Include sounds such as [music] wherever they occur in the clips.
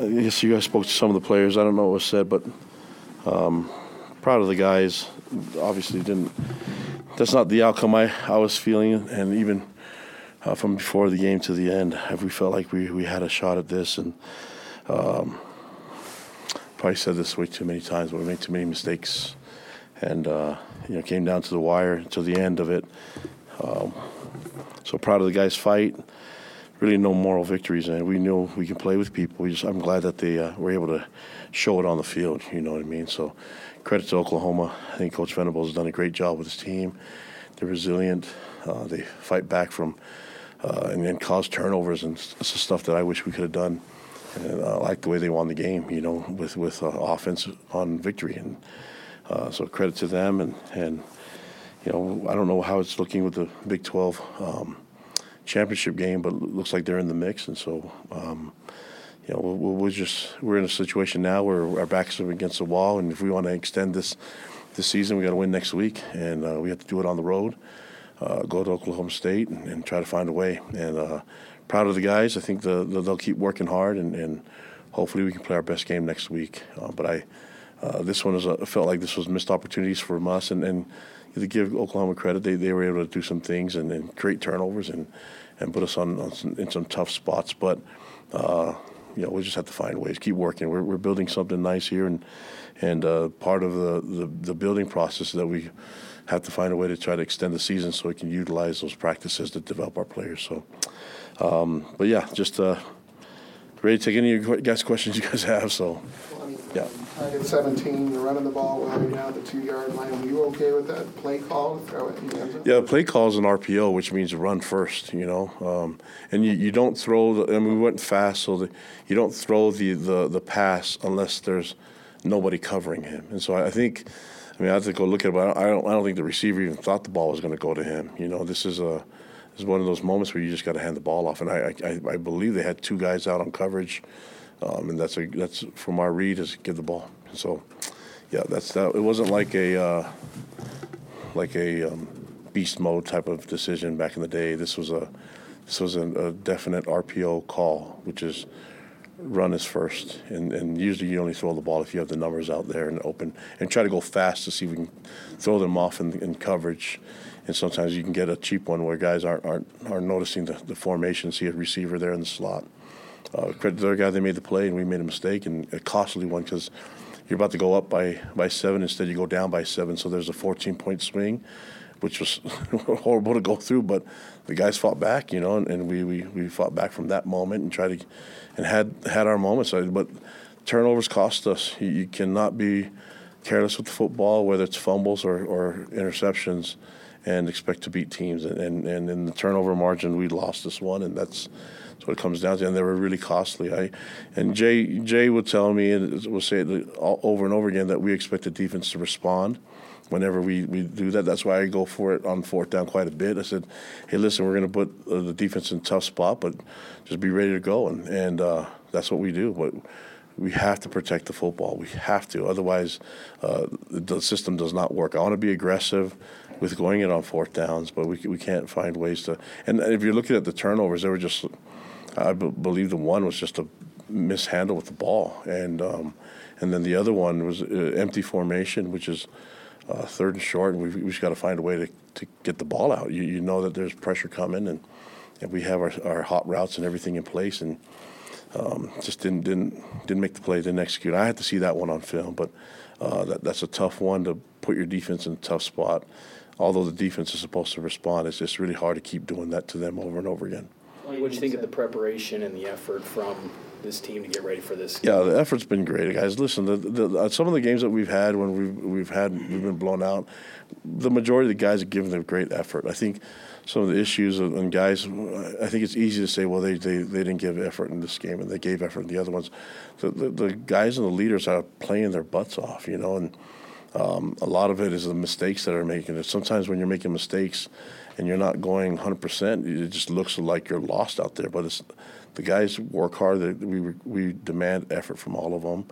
Guess you guys spoke to some of the players. I don't know what was said, but um, proud of the guys. Obviously, didn't. That's not the outcome I, I was feeling, and even uh, from before the game to the end, we felt like we, we had a shot at this, and um, probably said this way too many times, but we made too many mistakes, and uh, you know came down to the wire to the end of it. Um, so proud of the guys' fight really no moral victories, and we know we can play with people. Just, I'm glad that they uh, were able to show it on the field. You know what I mean? So, credit to Oklahoma. I think Coach Venables has done a great job with his team. They're resilient. Uh, they fight back from uh, and cause turnovers and stuff that I wish we could have done. And I like the way they won the game. You know, with with uh, offense on victory, and uh, so credit to them. And and you know, I don't know how it's looking with the Big 12. Um, championship game, but looks like they're in the mix. And so, um, you know, we're, we're, just we're in a situation now where our backs are against the wall, and if we want to extend this this season, we got to win next week, and uh, we have to do it on the road. Uh, go to Oklahoma State and, and, try to find a way. And uh, proud of the guys. I think the, the, they'll keep working hard, and, and, hopefully we can play our best game next week. Uh, but I, uh, this one a, felt like this was missed opportunities from us, and, and to give Oklahoma credit, they, they were able to do some things and, and create turnovers and, and put us on, on some, in some tough spots. But uh, you know, we just have to find ways, keep working. We're, we're building something nice here, and and uh, part of the, the, the building process that we have to find a way to try to extend the season so we can utilize those practices to develop our players. So, um, but yeah, just uh, ready to take any of your guys' questions you guys have. So, yeah. Tied at 17, you're running the ball well, you're down at the two-yard line. Are you okay with that play call? Throw it in the end zone? Yeah, play call is an RPO, which means run first, you know. Um, and you, you don't throw, the, I mean, we went fast, so the, you don't throw the, the, the pass unless there's nobody covering him. And so I, I think, I mean, I have to go look at it, but I don't, I don't think the receiver even thought the ball was going to go to him. You know, this is a, this is one of those moments where you just got to hand the ball off. And I, I, I believe they had two guys out on coverage um, and that's a that's from our read is give the ball. So, yeah, that's that. It wasn't like a uh, like a um, beast mode type of decision back in the day. This was a this was a, a definite RPO call, which is run is first, and, and usually you only throw the ball if you have the numbers out there and open, and try to go fast to see if we can throw them off in, in coverage. And sometimes you can get a cheap one where guys aren't aren't, aren't noticing the, the formation, see a receiver there in the slot uh, credit to their guy, they made the play, and we made a mistake, and a costly one because you're about to go up by, by seven. Instead, you go down by seven, so there's a 14 point swing, which was [laughs] horrible to go through. But the guys fought back, you know, and, and, we, we, we fought back from that moment and tried to and had had our moments. But turnovers cost us. You, you cannot be careless with the football, whether it's fumbles or, or interceptions, and expect to beat teams. And, and, and in the turnover margin, we lost this one, and that's that's what it comes down to, and they were really costly. I and Jay Jay would tell me and will say it over and over again that we expect the defense to respond whenever we, we do that. That's why I go for it on fourth down quite a bit. I said, hey, listen, we're going to put uh, the defense in tough spot, but just be ready to go, and and uh, that's what we do. But we have to protect the football. We have to, otherwise, uh, the system does not work. I want to be aggressive with going it on fourth downs, but we we can't find ways to. And if you're looking at the turnovers, they were just I b- believe the one was just a mishandle with the ball, and um, and then the other one was uh, empty formation, which is uh, third and short, and we've, we've just got to find a way to, to get the ball out. You, you know that there's pressure coming, and, and we have our, our hot routes and everything in place, and um, just didn't didn't didn't make the play, didn't execute. I had to see that one on film, but uh, that, that's a tough one to put your defense in a tough spot. Although the defense is supposed to respond, it's just really hard to keep doing that to them over and over again. What do you think of the preparation and the effort from this team to get ready for this? Yeah, the effort's been great, guys. Listen, the, the, some of the games that we've had when we've we've had we've been blown out, the majority of the guys have given them great effort. I think some of the issues and guys, I think it's easy to say, well, they, they, they didn't give effort in this game and they gave effort in the other ones. The, the, the guys and the leaders are playing their butts off, you know, and um, a lot of it is the mistakes that are making. Sometimes when you're making mistakes and you're not going 100%, it just looks like you're lost out there. But it's, the guys work hard. We, we demand effort from all of them.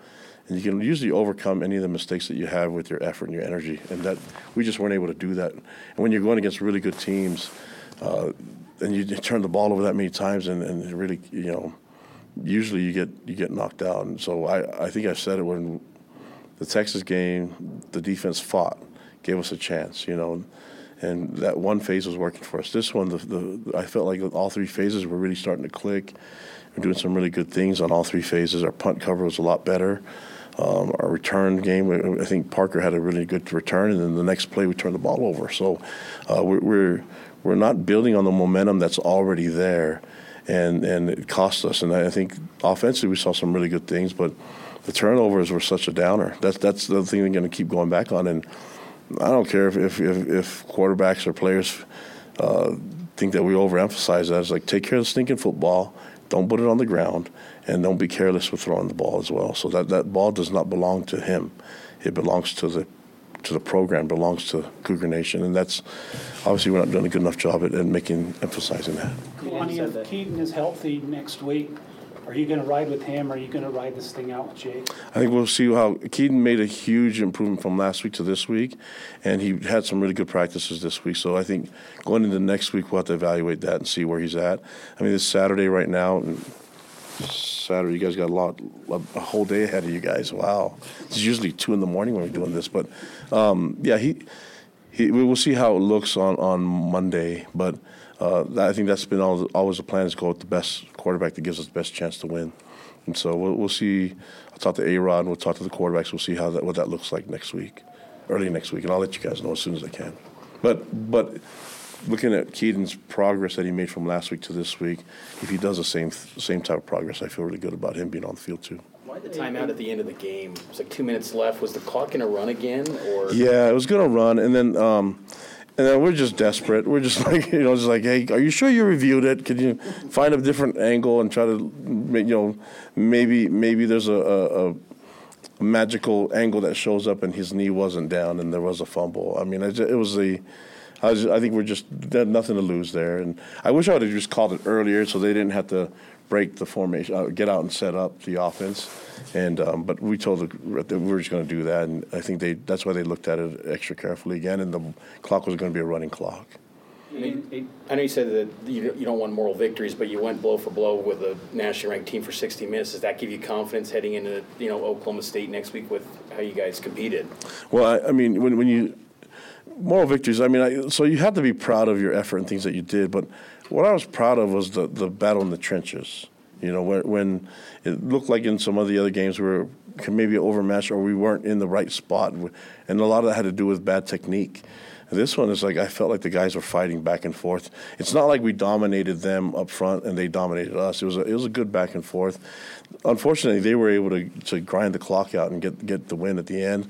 And you can usually overcome any of the mistakes that you have with your effort and your energy. And that we just weren't able to do that. And when you're going against really good teams, uh, and you turn the ball over that many times and, and really, you know, usually you get you get knocked out. And so I, I think I said it when the Texas game, the defense fought, gave us a chance, you know, and that one phase was working for us. This one, the, the I felt like all three phases were really starting to click. We're doing some really good things on all three phases. Our punt cover was a lot better. Um, our return game, I think Parker had a really good return, and then the next play we turned the ball over. So uh, we're, we're we're not building on the momentum that's already there, and and it cost us. And I think offensively we saw some really good things, but the turnovers were such a downer. That's that's the thing we're going to keep going back on. And I don't care if if, if, if quarterbacks or players uh, think that we overemphasize that. It's like take care of the stinking football. Don't put it on the ground, and don't be careless with throwing the ball as well. So that, that ball does not belong to him; it belongs to the to the program, belongs to Cougar Nation, and that's obviously we're not doing a good enough job at, at making emphasizing that. Lonnie, if Kedon is healthy next week, are you going to ride with him? Or are you going to ride this thing out with Jake? I think we'll see how Kedon made a huge improvement from last week to this week, and he had some really good practices this week. So I think going into next week, we'll have to evaluate that and see where he's at. I mean, it's Saturday right now. And Saturday, you guys got a lot, a whole day ahead of you guys. Wow, it's usually two in the morning when we're doing this, but um, yeah, he, he, we'll see how it looks on on Monday, but uh, I think that's been always, always the plan is go with the best quarterback that gives us the best chance to win. And so we'll, we'll see. I'll talk to A Rod we'll talk to the quarterbacks. We'll see how that what that looks like next week, early next week, and I'll let you guys know as soon as I can. But but looking at Kedon's progress that he made from last week to this week, if he does the same same type of progress, I feel really good about him being on the field too. Why the timeout at the end of the game? It was like two minutes left. Was the clock going to run again, or Yeah, it was gonna run, and then um, and then we're just desperate. We're just [laughs] like you know, just like, hey, are you sure you reviewed it? Could you find a different angle and try to, you know, maybe maybe there's a, a, a magical angle that shows up and his knee wasn't down and there was a fumble. I mean, it, it was the. I, was, I think we're just nothing to lose there, and I wish I would have just called it earlier so they didn't have to break the formation, uh, get out and set up the offense. And um, but we told the, that we were just going to do that, and I think they that's why they looked at it extra carefully again, and the clock was going to be a running clock. I, I know you said that you you don't want moral victories, but you went blow for blow with a nationally ranked team for 60 minutes. Does that give you confidence heading into you know Oklahoma State next week with how you guys competed? Well, I, I mean, when when you moral victories, I mean, I, so you have to be proud of your effort and things that you did, but what I was proud of was the, the battle in the trenches. You know, when, when it looked like in some of the other games we were maybe overmatched or we weren't in the right spot, and a lot of that had to do with bad technique. This one is like I felt like the guys were fighting back and forth. It's not like we dominated them up front and they dominated us. It was a, it was a good back and forth. Unfortunately, they were able to, to grind the clock out and get get the win at the end.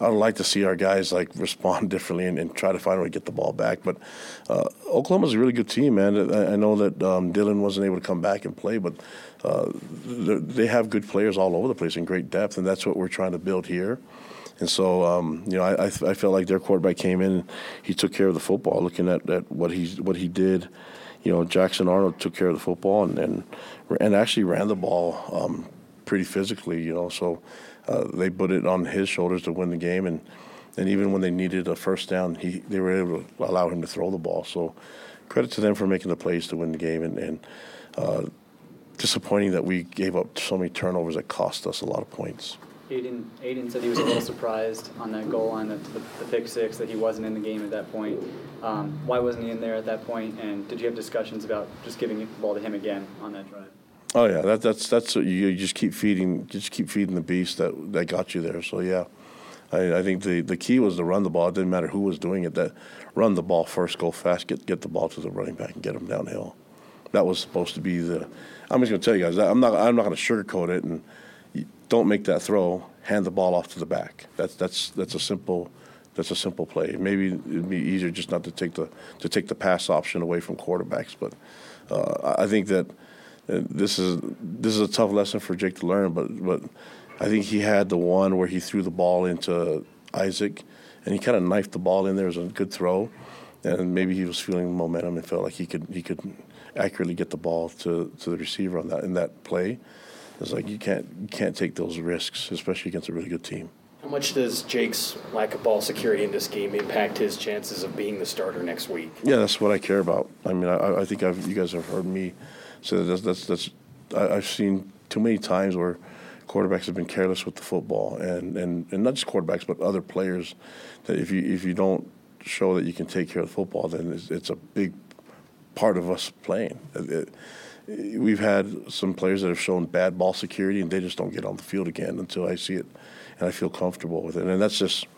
I'd like to see our guys like [laughs] respond differently and, and, try to find a way to get the ball back. But uh, Oklahoma's a really good team, man. I, I know that um, Dillon wasn't able to come back and play, but uh, they have good players all over the place in great depth, and that's what we're trying to build here. And so, um, you know, I, I, I, felt like their quarterback came in, and he took care of the football. Looking at, at what he what he did, you know, Jackson Arnold took care of the football and and, and actually ran the ball um, pretty physically. You know, so uh, they put it on his shoulders to win the game, and and even when they needed a first down, he they were able to allow him to throw the ball. So credit to them for making the plays to win the game, and, and uh, disappointing that we gave up so many turnovers that cost us a lot of points. Aidan, Aidan said he was a little surprised on that goal line, the, the, the pick six, that he wasn't in the game at that point. Um, why wasn't he in there at that point? And did you have discussions about just giving the ball to him again on that drive? Oh yeah, that, that's that's you, you just keep feeding, just keep feeding the beast that that got you there. So yeah, I, I, think the the key was to run the ball. It didn't matter who was doing it. That run the ball first, go fast, get get the ball to the running back and get him downhill. That was supposed to be the. I'm just going to tell you guys. I'm not. I'm not going to sugarcoat it and don't make that throw. Hand the ball off to the back. That's that's that's a simple. That's a simple play. Maybe it'd be easier just not to take the to take the pass option away from quarterbacks. But uh, I think that this is this is a tough lesson for Jake to learn, but but I think he had the one where he threw the ball into Isaac, and he kind of knifed the ball in there. It was a good throw, and maybe he was feeling momentum and felt like he could he could accurately get the ball to, to the receiver on that in that play. It's like you can't you can't take those risks, especially against a really good team. How much does Jake's lack of ball security in this game impact his chances of being the starter next week? Yeah, that's what I care about. I mean, I, I think I've, you guys have heard me so that's that's that's I, I've seen too many times where quarterbacks have been careless with the football, and, and, and not just quarterbacks, but other players. That if you if you don't show that you can take care of the football, then it's, it's a big part of us playing. It- it- we've had some players that have shown bad ball security, and they just don't get on the field again until I see it, and I feel comfortable with it. And that's just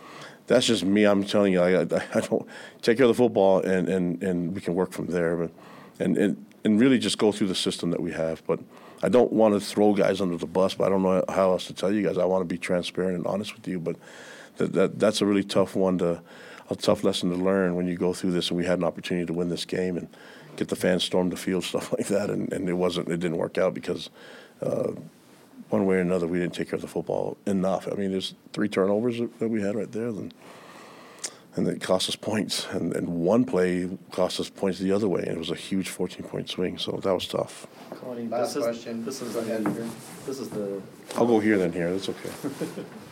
that's just me. I'm telling you, I, I, I don't take care of the football, and, and, and we can work from there. But and, and and really just go through the system that we have. But I don't want to throw guys under the bus. But I don't know how else to tell you guys. I want to be transparent and honest with you. But that, that that's a really tough one to a tough lesson to learn when you go through this. And we had an opportunity to win this game and get the fans storm the field, [laughs] stuff like that. And, and it wasn't. It didn't work out because. Uh, one way or another, we didn't take care of the football enough. I mean, there's three turnovers that we had right there, and, and it cost us points. And, and one play cost us points the other way, and it was a huge 14 point swing. So that was tough. Claudine, Last this is, question. this is, Go ahead. the- this is the, I'll go here then here. That's okay.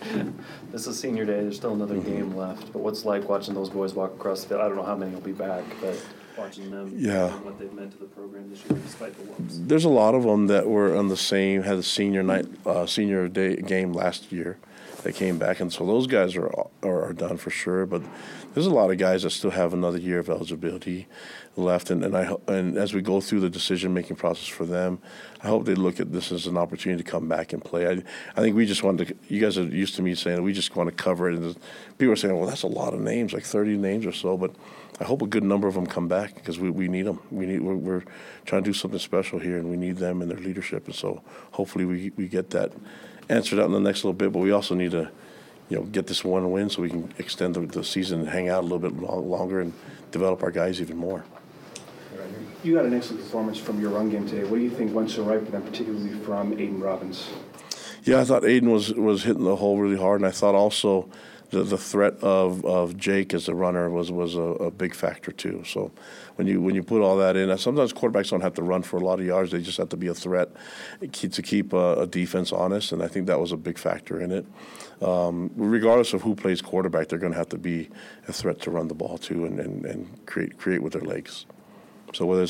[laughs] this is senior day, there's still another Mm-hmm. game left, but what's it like watching those boys walk across the field? I don't know how many will be back, but watching them. Yeah. and What they've meant to the program this year despite the whoops. There's a lot of them that were on the same had a senior night, uh, senior day game last year. They came back, and so those guys are, are are done for sure. But there's a lot of guys that still have another year of eligibility left, and, and I and as we go through the decision making process for them, I hope they look at this as an opportunity to come back and play. I, I think we just wanted to. You guys are used to me saying we just want to cover it, and people are saying, well, that's a lot of names, like 30 names or so, but. I hope a good number of them come back because we, we need them. We need we're, we're trying to do something special here, and we need them and their leadership. And so hopefully we, we get that answered that in the next little bit. But we also need to, you know, get this one win so we can extend the, the season and hang out a little bit lo- longer and develop our guys even more. You had an excellent performance from your run game today. What do you think went so right for them, particularly from Aidan Robbins? Yeah, I thought Aiden was was hitting the hole really hard, and I thought also the the threat of, of Jake as a runner was was a, a big factor too. So when you when you put all that in, sometimes quarterbacks don't have to run for a lot of yards; they just have to be a threat to keep a, a defense honest, and I think that was a big factor in it. Um, regardless of who plays quarterback, they're going to have to be a threat to run the ball too and, and, and create create with their legs. So whether it's